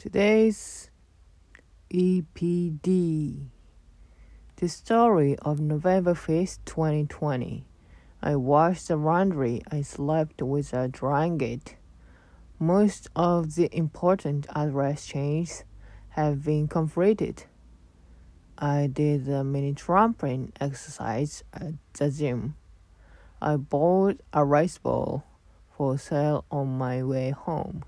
Today's EPD. The story of November 5th, 2020. I washed the laundry. I slept with a drying it. Most of the important address changes have been completed. I did a mini trampoline exercise at the gym. I bought a rice ball for sale on my way home.